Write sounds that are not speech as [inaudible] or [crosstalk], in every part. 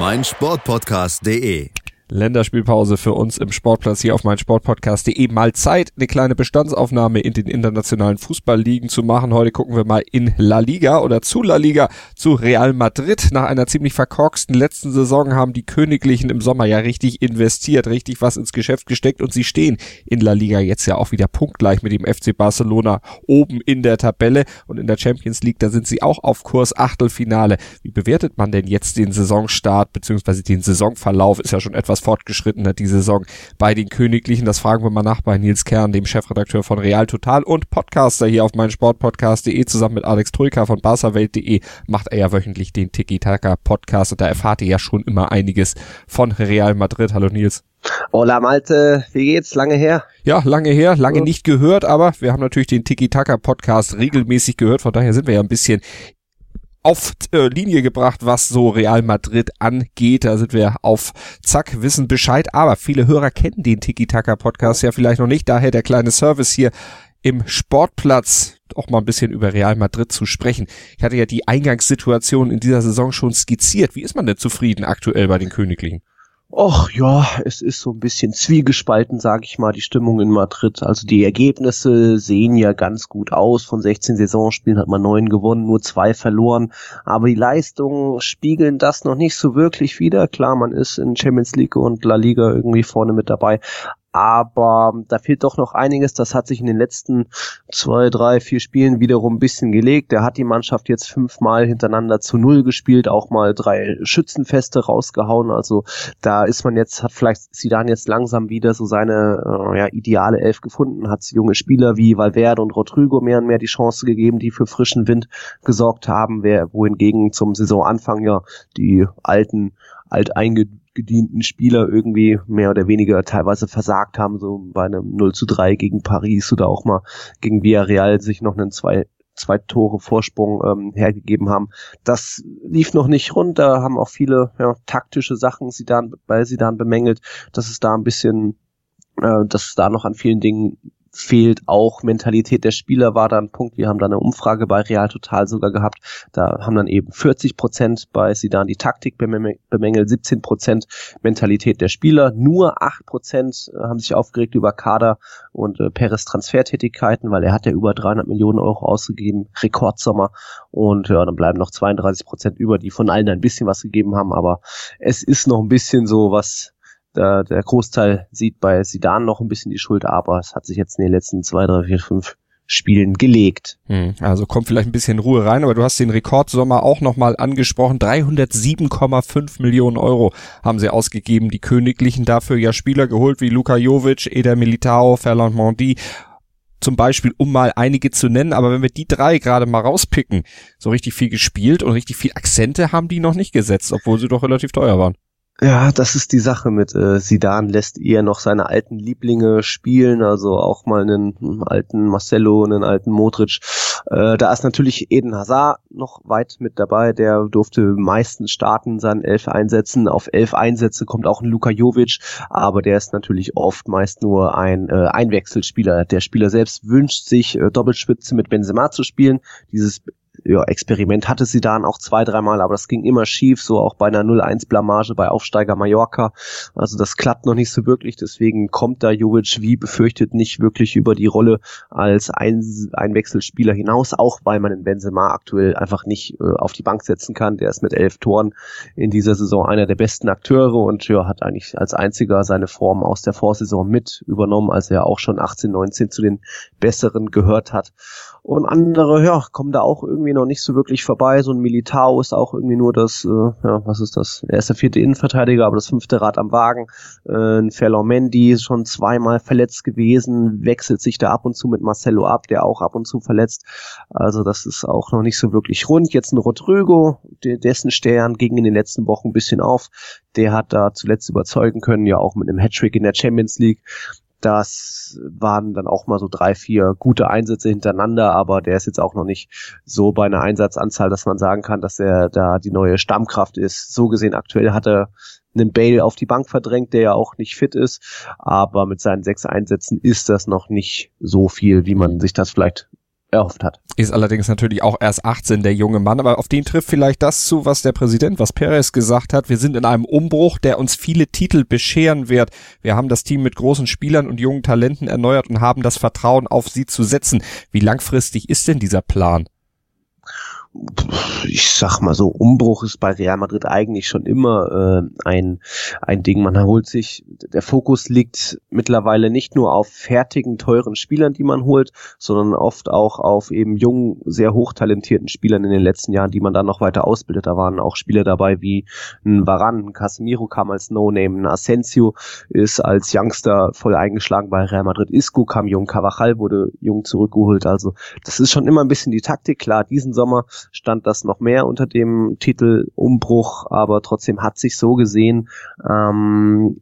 meinsportpodcast.de. Länderspielpause für uns im Sportplatz hier auf meinsportpodcast.de. Mal Zeit, eine kleine Bestandsaufnahme in den internationalen Fußballligen zu machen. Heute gucken wir mal in La Liga oder zu La Liga zu Real Madrid. Nach einer ziemlich verkorksten letzten Saison haben die Königlichen im Sommer ja richtig investiert, richtig was ins Geschäft gesteckt und sie stehen in La Liga jetzt ja auch wieder punktgleich mit dem FC Barcelona oben in der Tabelle und in der Champions League, da sind sie auch auf Kurs Achtelfinale. Wie bewertet man denn jetzt den Saisonstart beziehungsweise den Saisonverlauf? Ist ja schon etwas etwas fortgeschrittener die Saison bei den Königlichen. Das fragen wir mal nach bei Nils Kern, dem Chefredakteur von Real Total und Podcaster hier auf meinsportpodcast.de zusammen mit Alex Troika von barsawelt.de macht er ja wöchentlich den Tiki-Taka Podcast und da erfahrt ihr ja schon immer einiges von Real Madrid. Hallo Nils. Hola Malte, wie geht's? Lange her? Ja, lange her, lange nicht gehört, aber wir haben natürlich den Tiki-Taka Podcast regelmäßig gehört, von daher sind wir ja ein bisschen auf äh, Linie gebracht, was so Real Madrid angeht. Da sind wir auf Zack, wissen Bescheid. Aber viele Hörer kennen den Tiki-Taka-Podcast ja vielleicht noch nicht. Daher der kleine Service hier im Sportplatz auch mal ein bisschen über Real Madrid zu sprechen. Ich hatte ja die Eingangssituation in dieser Saison schon skizziert. Wie ist man denn zufrieden aktuell bei den Königlichen? Och ja, es ist so ein bisschen zwiegespalten, sage ich mal, die Stimmung in Madrid. Also die Ergebnisse sehen ja ganz gut aus. Von 16 Saisonspielen hat man neun gewonnen, nur zwei verloren. Aber die Leistungen spiegeln das noch nicht so wirklich wieder. Klar, man ist in Champions League und La Liga irgendwie vorne mit dabei aber da fehlt doch noch einiges. Das hat sich in den letzten zwei, drei, vier Spielen wiederum ein bisschen gelegt. Der hat die Mannschaft jetzt fünfmal hintereinander zu null gespielt, auch mal drei Schützenfeste rausgehauen. Also da ist man jetzt, hat vielleicht Sidan jetzt langsam wieder so seine äh, ja, ideale Elf gefunden, hat junge Spieler wie Valverde und Rodrigo mehr und mehr die Chance gegeben, die für frischen Wind gesorgt haben, wohingegen zum Saisonanfang ja die alten alteinge gedienten Spieler irgendwie mehr oder weniger teilweise versagt haben, so bei einem 0 zu 3 gegen Paris oder auch mal gegen Villarreal sich noch einen zwei, zwei Tore Vorsprung ähm, hergegeben haben. Das lief noch nicht runter, haben auch viele ja, taktische Sachen sie dann, bei sie dann bemängelt, dass es da ein bisschen, äh, dass es da noch an vielen Dingen fehlt auch Mentalität der Spieler war da ein Punkt. Wir haben da eine Umfrage bei Real Total sogar gehabt. Da haben dann eben 40 Prozent bei Sidan die Taktik bemängelt, 17 Prozent Mentalität der Spieler. Nur 8 Prozent äh, haben sich aufgeregt über Kader und äh, Peres Transfertätigkeiten, weil er hat ja über 300 Millionen Euro ausgegeben, Rekordsommer. Und ja, dann bleiben noch 32 Prozent über, die von allen ein bisschen was gegeben haben. Aber es ist noch ein bisschen so, was der, der Großteil sieht bei Sidan noch ein bisschen die Schuld, aber es hat sich jetzt in den letzten zwei, drei, vier, fünf Spielen gelegt. Hm, also kommt vielleicht ein bisschen Ruhe rein, aber du hast den Rekordsommer auch nochmal angesprochen. 307,5 Millionen Euro haben sie ausgegeben, die Königlichen dafür ja Spieler geholt wie Luka Jovic, Eder Militao, Ferland Mondi zum Beispiel, um mal einige zu nennen, aber wenn wir die drei gerade mal rauspicken, so richtig viel gespielt und richtig viel Akzente haben die noch nicht gesetzt, obwohl sie doch relativ teuer waren. Ja, das ist die Sache mit äh, Sidan lässt eher noch seine alten Lieblinge spielen, also auch mal einen alten Marcelo, einen alten Modric. Äh, da ist natürlich Eden Hazard noch weit mit dabei, der durfte meistens starten, seinen elf Einsätzen. Auf elf Einsätze kommt auch ein Luka Jovic, aber der ist natürlich oft meist nur ein äh, Einwechselspieler. Der Spieler selbst wünscht sich äh, Doppelspitze mit Benzema zu spielen. Dieses ja, Experiment hatte sie dann auch zwei, dreimal, aber das ging immer schief, so auch bei einer 0-1-Blamage bei Aufsteiger Mallorca. Also das klappt noch nicht so wirklich, deswegen kommt da Jovic wie befürchtet nicht wirklich über die Rolle als Ein Einwechselspieler hinaus, auch weil man den Benzema aktuell einfach nicht äh, auf die Bank setzen kann. Der ist mit elf Toren in dieser Saison einer der besten Akteure und ja, hat eigentlich als einziger seine Form aus der Vorsaison mit übernommen, als er auch schon 18, 19 zu den besseren gehört hat. Und andere, ja, kommen da auch irgendwie irgendwie noch nicht so wirklich vorbei. So ein Militao ist auch irgendwie nur das, äh, ja, was ist das? Er ist der vierte Innenverteidiger, aber das fünfte Rad am Wagen. Äh, ein Ferland Mendy ist schon zweimal verletzt gewesen, wechselt sich da ab und zu mit Marcelo ab, der auch ab und zu verletzt. Also das ist auch noch nicht so wirklich rund. Jetzt ein Rodrigo, dessen Stern ging in den letzten Wochen ein bisschen auf. Der hat da zuletzt überzeugen können, ja auch mit einem Hattrick in der Champions League. Das waren dann auch mal so drei, vier gute Einsätze hintereinander, aber der ist jetzt auch noch nicht so bei einer Einsatzanzahl, dass man sagen kann, dass er da die neue Stammkraft ist. So gesehen aktuell hat er einen Bale auf die Bank verdrängt, der ja auch nicht fit ist, aber mit seinen sechs Einsätzen ist das noch nicht so viel, wie man sich das vielleicht erhofft hat. Ist allerdings natürlich auch erst 18 der junge Mann, aber auf den trifft vielleicht das zu, was der Präsident, was Perez gesagt hat. Wir sind in einem Umbruch, der uns viele Titel bescheren wird. Wir haben das Team mit großen Spielern und jungen Talenten erneuert und haben das Vertrauen auf sie zu setzen. Wie langfristig ist denn dieser Plan? Ich sag mal so, Umbruch ist bei Real Madrid eigentlich schon immer äh, ein, ein Ding. Man holt sich, der Fokus liegt mittlerweile nicht nur auf fertigen, teuren Spielern, die man holt, sondern oft auch auf eben jungen, sehr hochtalentierten Spielern in den letzten Jahren, die man dann noch weiter ausbildet. Da waren auch Spieler dabei wie ein Varan, ein Casemiro kam als No-Name, ein Asensio ist als Youngster voll eingeschlagen bei Real Madrid. Isco kam jung, Cavachal wurde jung zurückgeholt. Also das ist schon immer ein bisschen die Taktik. Klar, diesen Sommer stand das noch mehr unter dem Titel Umbruch, aber trotzdem hat sich so gesehen, ähm,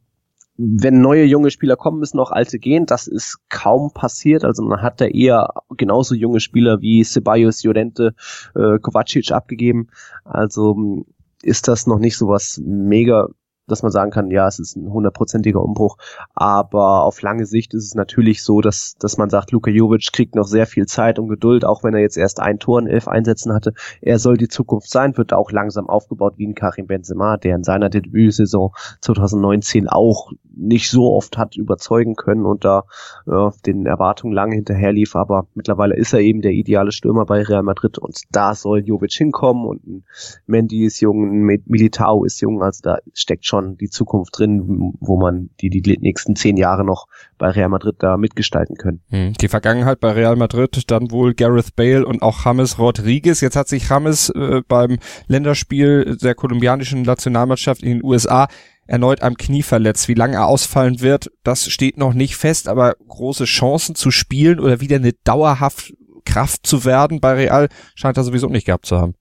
wenn neue junge Spieler kommen, müssen auch alte gehen. Das ist kaum passiert. Also man hat da eher genauso junge Spieler wie Ceballos, Llorente, äh, Kovacic abgegeben. Also ist das noch nicht so was mega dass man sagen kann, ja, es ist ein hundertprozentiger Umbruch. Aber auf lange Sicht ist es natürlich so, dass, dass man sagt, Luka Jovic kriegt noch sehr viel Zeit und Geduld, auch wenn er jetzt erst ein Tor in elf Einsätzen hatte. Er soll die Zukunft sein, wird auch langsam aufgebaut wie ein Karim Benzema, der in seiner Debütsaison 2019 auch nicht so oft hat überzeugen können und da ja, den Erwartungen lange hinterher lief. Aber mittlerweile ist er eben der ideale Stürmer bei Real Madrid und da soll Jovic hinkommen und ein Mendy ist jung, ein Militao ist jung, also da steckt schon schon die Zukunft drin, wo man die, die nächsten zehn Jahre noch bei Real Madrid da mitgestalten können. Hm. Die Vergangenheit bei Real Madrid, dann wohl Gareth Bale und auch James Rodriguez. Jetzt hat sich James äh, beim Länderspiel der kolumbianischen Nationalmannschaft in den USA erneut am Knie verletzt. Wie lange er ausfallen wird, das steht noch nicht fest, aber große Chancen zu spielen oder wieder eine dauerhaft Kraft zu werden bei Real scheint er sowieso nicht gehabt zu haben.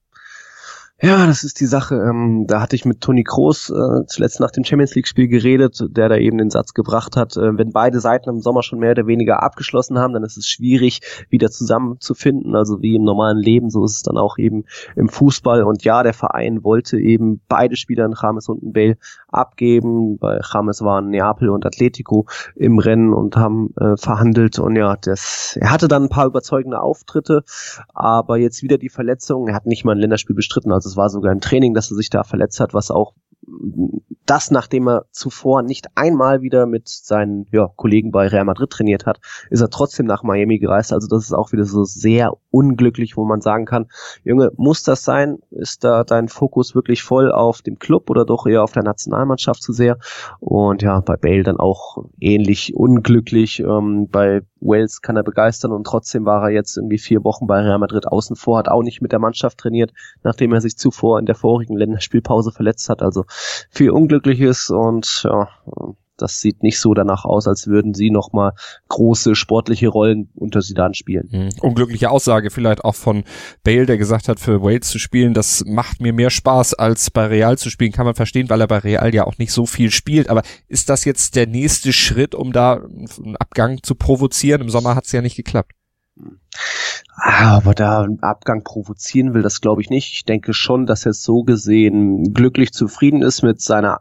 Ja, das ist die Sache. Ähm, da hatte ich mit Toni Kroos äh, zuletzt nach dem Champions League-Spiel geredet, der da eben den Satz gebracht hat, äh, wenn beide Seiten im Sommer schon mehr oder weniger abgeschlossen haben, dann ist es schwierig, wieder zusammenzufinden. Also wie im normalen Leben, so ist es dann auch eben im Fußball. Und ja, der Verein wollte eben beide Spieler, in James und in Bale, abgeben. Bei James waren Neapel und Atletico im Rennen und haben äh, verhandelt. Und ja, das, er hatte dann ein paar überzeugende Auftritte, aber jetzt wieder die Verletzung. Er hat nicht mal ein Länderspiel bestritten, also es war sogar im Training, dass er sich da verletzt hat, was auch das, nachdem er zuvor nicht einmal wieder mit seinen ja, Kollegen bei Real Madrid trainiert hat, ist er trotzdem nach Miami gereist. Also das ist auch wieder so sehr unglücklich, wo man sagen kann, Junge, muss das sein? Ist da dein Fokus wirklich voll auf dem Club oder doch eher auf der Nationalmannschaft zu sehr? Und ja, bei Bale dann auch ähnlich unglücklich. Ähm, bei Wales kann er begeistern und trotzdem war er jetzt irgendwie vier Wochen bei Real Madrid außen vor, hat auch nicht mit der Mannschaft trainiert, nachdem er sich zuvor in der vorigen Länderspielpause verletzt hat. Also viel Unglückliches und ja, das sieht nicht so danach aus, als würden sie nochmal große sportliche Rollen unter sie dann spielen. Mhm. Unglückliche Aussage vielleicht auch von Bale, der gesagt hat, für Wales zu spielen, das macht mir mehr Spaß als bei Real zu spielen, kann man verstehen, weil er bei Real ja auch nicht so viel spielt. Aber ist das jetzt der nächste Schritt, um da einen Abgang zu provozieren? Im Sommer hat es ja nicht geklappt. Ah, aber da einen Abgang provozieren will, das glaube ich nicht. Ich denke schon, dass er so gesehen glücklich zufrieden ist mit seiner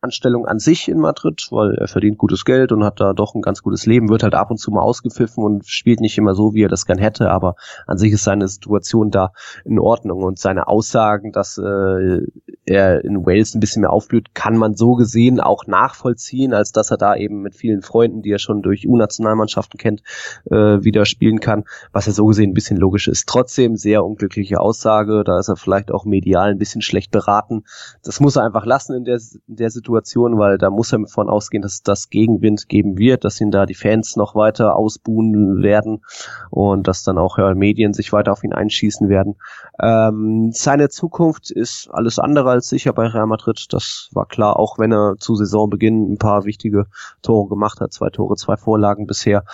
Arbeitsanstellung an sich in Madrid, weil er verdient gutes Geld und hat da doch ein ganz gutes Leben, wird halt ab und zu mal ausgepfiffen und spielt nicht immer so, wie er das gern hätte, aber an sich ist seine Situation da in Ordnung und seine Aussagen, dass äh, er in Wales ein bisschen mehr aufblüht, kann man so gesehen auch nachvollziehen, als dass er da eben mit vielen Freunden, die er schon durch U-Nationalmannschaften kennt, äh, wieder spielen kann, was ja so gesehen ein bisschen logisch ist. Trotzdem sehr unglückliche Aussage, da ist er vielleicht auch medial ein bisschen schlecht beraten. Das muss er einfach lassen in der, in der Situation Situation, weil da muss er von ausgehen, dass das Gegenwind geben wird, dass ihn da die Fans noch weiter ausbuhen werden und dass dann auch ja, Medien sich weiter auf ihn einschießen werden. Ähm, seine Zukunft ist alles andere als sicher bei Real Madrid. Das war klar, auch wenn er zu Saisonbeginn ein paar wichtige Tore gemacht hat, zwei Tore, zwei Vorlagen bisher.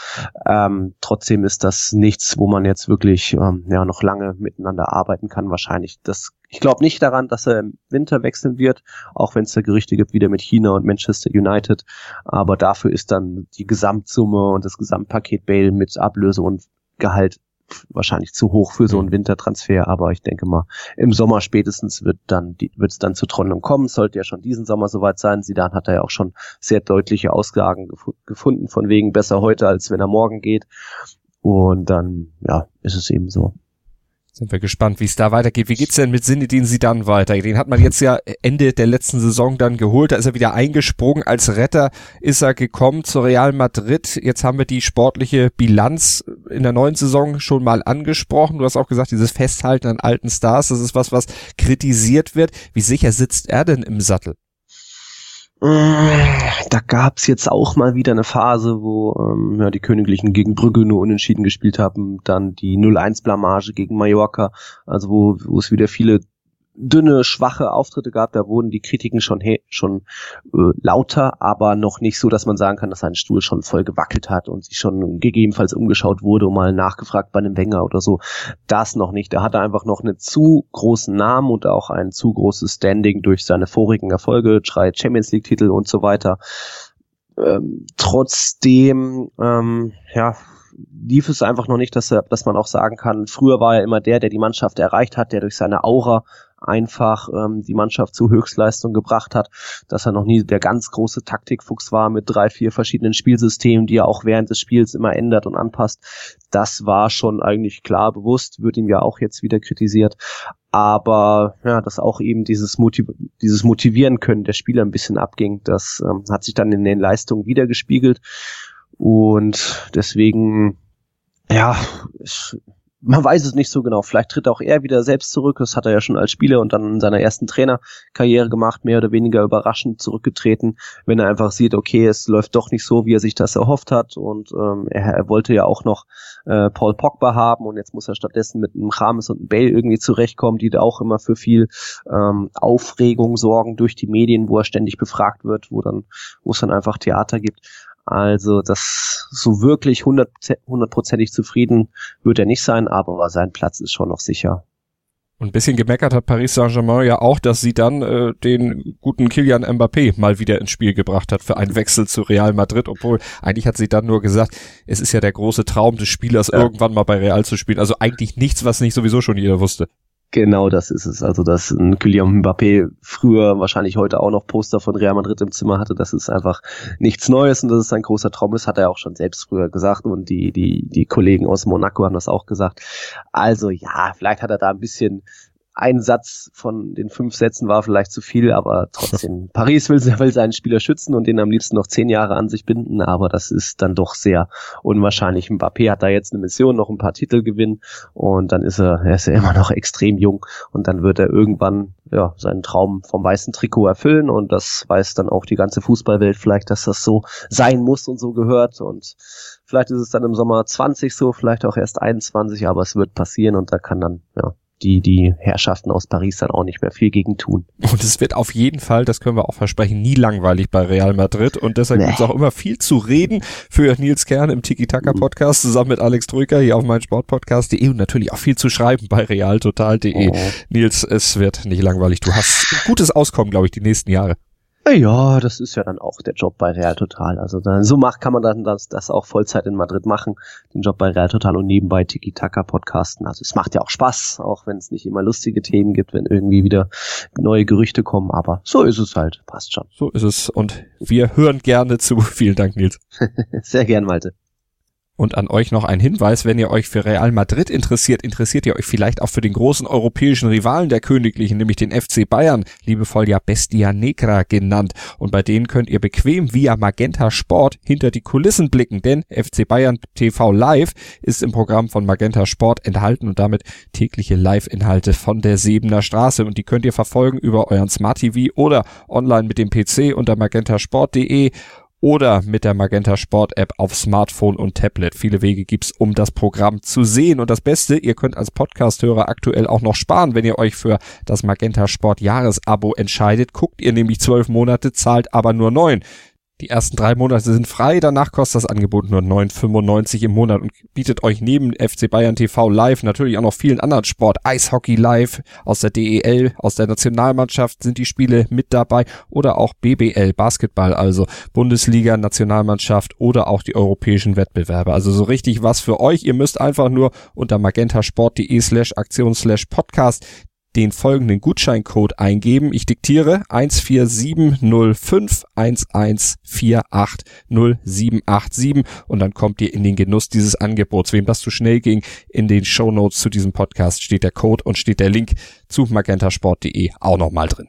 Ähm, trotzdem ist das nichts, wo man jetzt wirklich ähm, ja noch lange miteinander arbeiten kann. Wahrscheinlich das ich glaube nicht daran, dass er im Winter wechseln wird, auch wenn es da Gerüchte gibt, wieder mit China und Manchester United. Aber dafür ist dann die Gesamtsumme und das Gesamtpaket Bale mit Ablöse und Gehalt wahrscheinlich zu hoch für so einen mhm. Wintertransfer, aber ich denke mal, im Sommer spätestens wird dann wird es dann zu Trondheim kommen, sollte ja schon diesen Sommer soweit sein. Sidan hat er ja auch schon sehr deutliche Aussagen gef gefunden, von wegen besser heute, als wenn er morgen geht. Und dann, ja, ist es eben so. Sind wir gespannt, wie es da weitergeht. Wie geht's denn mit Sinedin Sidan weiter? Den hat man jetzt ja Ende der letzten Saison dann geholt. Da ist er wieder eingesprungen. Als Retter ist er gekommen zu Real Madrid. Jetzt haben wir die sportliche Bilanz in der neuen Saison schon mal angesprochen. Du hast auch gesagt, dieses Festhalten an alten Stars, das ist was, was kritisiert wird. Wie sicher sitzt er denn im Sattel? Da gab's jetzt auch mal wieder eine Phase, wo ähm, ja, die Königlichen gegen Brügge nur unentschieden gespielt haben, dann die 0-1-Blamage gegen Mallorca, also wo, wo es wieder viele dünne, schwache Auftritte gab, da wurden die Kritiken schon schon äh, lauter, aber noch nicht so, dass man sagen kann, dass sein Stuhl schon voll gewackelt hat und sich schon gegebenenfalls umgeschaut wurde und mal nachgefragt bei einem Wenger oder so. Das noch nicht. Er hatte einfach noch einen zu großen Namen und auch ein zu großes Standing durch seine vorigen Erfolge, drei Champions League Titel und so weiter. Ähm, trotzdem, ähm, ja, lief es einfach noch nicht, dass, er, dass man auch sagen kann, früher war er immer der, der die Mannschaft erreicht hat, der durch seine Aura einfach ähm, die Mannschaft zu Höchstleistung gebracht hat, dass er noch nie der ganz große Taktikfuchs war mit drei, vier verschiedenen Spielsystemen, die er auch während des Spiels immer ändert und anpasst. Das war schon eigentlich klar bewusst, wird ihm ja auch jetzt wieder kritisiert. Aber ja, dass auch eben dieses, Motiv dieses Motivieren können der Spieler ein bisschen abging, das ähm, hat sich dann in den Leistungen wieder gespiegelt. Und deswegen, ja, ich, man weiß es nicht so genau. Vielleicht tritt auch er wieder selbst zurück. Das hat er ja schon als Spieler und dann in seiner ersten Trainerkarriere gemacht, mehr oder weniger überraschend zurückgetreten, wenn er einfach sieht, okay, es läuft doch nicht so, wie er sich das erhofft hat. Und ähm, er, er wollte ja auch noch äh, Paul Pogba haben und jetzt muss er stattdessen mit einem Rames und einem Bale irgendwie zurechtkommen, die da auch immer für viel ähm, Aufregung sorgen durch die Medien, wo er ständig befragt wird, wo dann, wo es dann einfach Theater gibt. Also das so wirklich hundertprozentig zufrieden wird er nicht sein, aber sein Platz ist schon noch sicher. Und ein bisschen gemeckert hat Paris Saint-Germain ja auch, dass sie dann äh, den guten Kilian Mbappé mal wieder ins Spiel gebracht hat für einen Wechsel zu Real Madrid, obwohl eigentlich hat sie dann nur gesagt, es ist ja der große Traum des Spielers, ja. irgendwann mal bei Real zu spielen. Also eigentlich nichts, was nicht sowieso schon jeder wusste. Genau, das ist es. Also, dass ein Kylian Mbappé früher, wahrscheinlich heute auch noch Poster von Real Madrid im Zimmer hatte, das ist einfach nichts Neues und das ist ein großer Traum ist, hat er auch schon selbst früher gesagt und die, die, die Kollegen aus Monaco haben das auch gesagt. Also ja, vielleicht hat er da ein bisschen ein Satz von den fünf Sätzen war vielleicht zu viel, aber trotzdem, [laughs] Paris will, will seinen Spieler schützen und den am liebsten noch zehn Jahre an sich binden, aber das ist dann doch sehr unwahrscheinlich. Mbappé hat da jetzt eine Mission, noch ein paar Titel gewinnen und dann ist er, er ist ja immer noch extrem jung und dann wird er irgendwann ja, seinen Traum vom weißen Trikot erfüllen und das weiß dann auch die ganze Fußballwelt vielleicht, dass das so sein muss und so gehört und vielleicht ist es dann im Sommer 20 so, vielleicht auch erst 21, aber es wird passieren und da kann dann, ja, die, die Herrschaften aus Paris dann auch nicht mehr viel gegen tun. Und es wird auf jeden Fall, das können wir auch versprechen, nie langweilig bei Real Madrid und deshalb nee. gibt es auch immer viel zu reden für Nils Kern im Tiki-Taka-Podcast zusammen mit Alex Trücker hier auf meinsportpodcast.de und natürlich auch viel zu schreiben bei realtotal.de. Oh. Nils, es wird nicht langweilig. Du hast ein gutes Auskommen, glaube ich, die nächsten Jahre. Ja, das ist ja dann auch der Job bei Real Total. Also dann, so macht, kann man dann das, das auch Vollzeit in Madrid machen, den Job bei Real Total und nebenbei Tiki Taka podcasten. Also es macht ja auch Spaß, auch wenn es nicht immer lustige Themen gibt, wenn irgendwie wieder neue Gerüchte kommen. Aber so ist es halt, passt schon. So ist es und wir hören gerne zu. Vielen Dank, Nils. [laughs] Sehr gern, Malte. Und an euch noch ein Hinweis, wenn ihr euch für Real Madrid interessiert, interessiert ihr euch vielleicht auch für den großen europäischen Rivalen der Königlichen, nämlich den FC Bayern, liebevoll ja Bestia Negra genannt. Und bei denen könnt ihr bequem via Magenta Sport hinter die Kulissen blicken, denn FC Bayern TV Live ist im Programm von Magenta Sport enthalten und damit tägliche Live-Inhalte von der Sebener Straße. Und die könnt ihr verfolgen über euren Smart TV oder online mit dem PC unter magentasport.de oder mit der Magenta Sport App auf Smartphone und Tablet. Viele Wege gibt's, um das Programm zu sehen. Und das Beste, ihr könnt als Podcasthörer aktuell auch noch sparen, wenn ihr euch für das Magenta Sport Jahresabo entscheidet. Guckt ihr nämlich zwölf Monate, zahlt aber nur neun. Die ersten drei Monate sind frei, danach kostet das Angebot nur 9,95 im Monat und bietet euch neben FC Bayern TV Live natürlich auch noch vielen anderen Sport. Eishockey Live aus der DEL, aus der Nationalmannschaft sind die Spiele mit dabei oder auch BBL Basketball, also Bundesliga, Nationalmannschaft oder auch die europäischen Wettbewerbe. Also so richtig was für euch. Ihr müsst einfach nur unter magentasport.de slash Aktion slash Podcast den folgenden Gutscheincode eingeben. Ich diktiere 1470511480787 und dann kommt ihr in den Genuss dieses Angebots. Wem das zu schnell ging, in den Show Notes zu diesem Podcast steht der Code und steht der Link zu magentasport.de auch nochmal drin.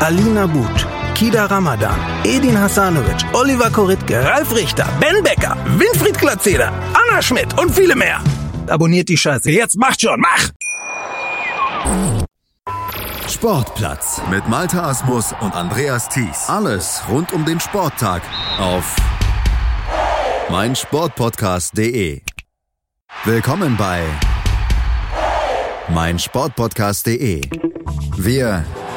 Alina But, Kida Ramadan, Edin Hasanovic, Oliver Koritke, Ralf Richter, Ben Becker, Winfried Glatzeder, Anna Schmidt und viele mehr. Abonniert die Scheiße. Jetzt macht schon, mach! Sportplatz mit Malta Asmus und Andreas Thies. Alles rund um den Sporttag auf meinsportpodcast.de. Willkommen bei meinsportpodcast.de. Wir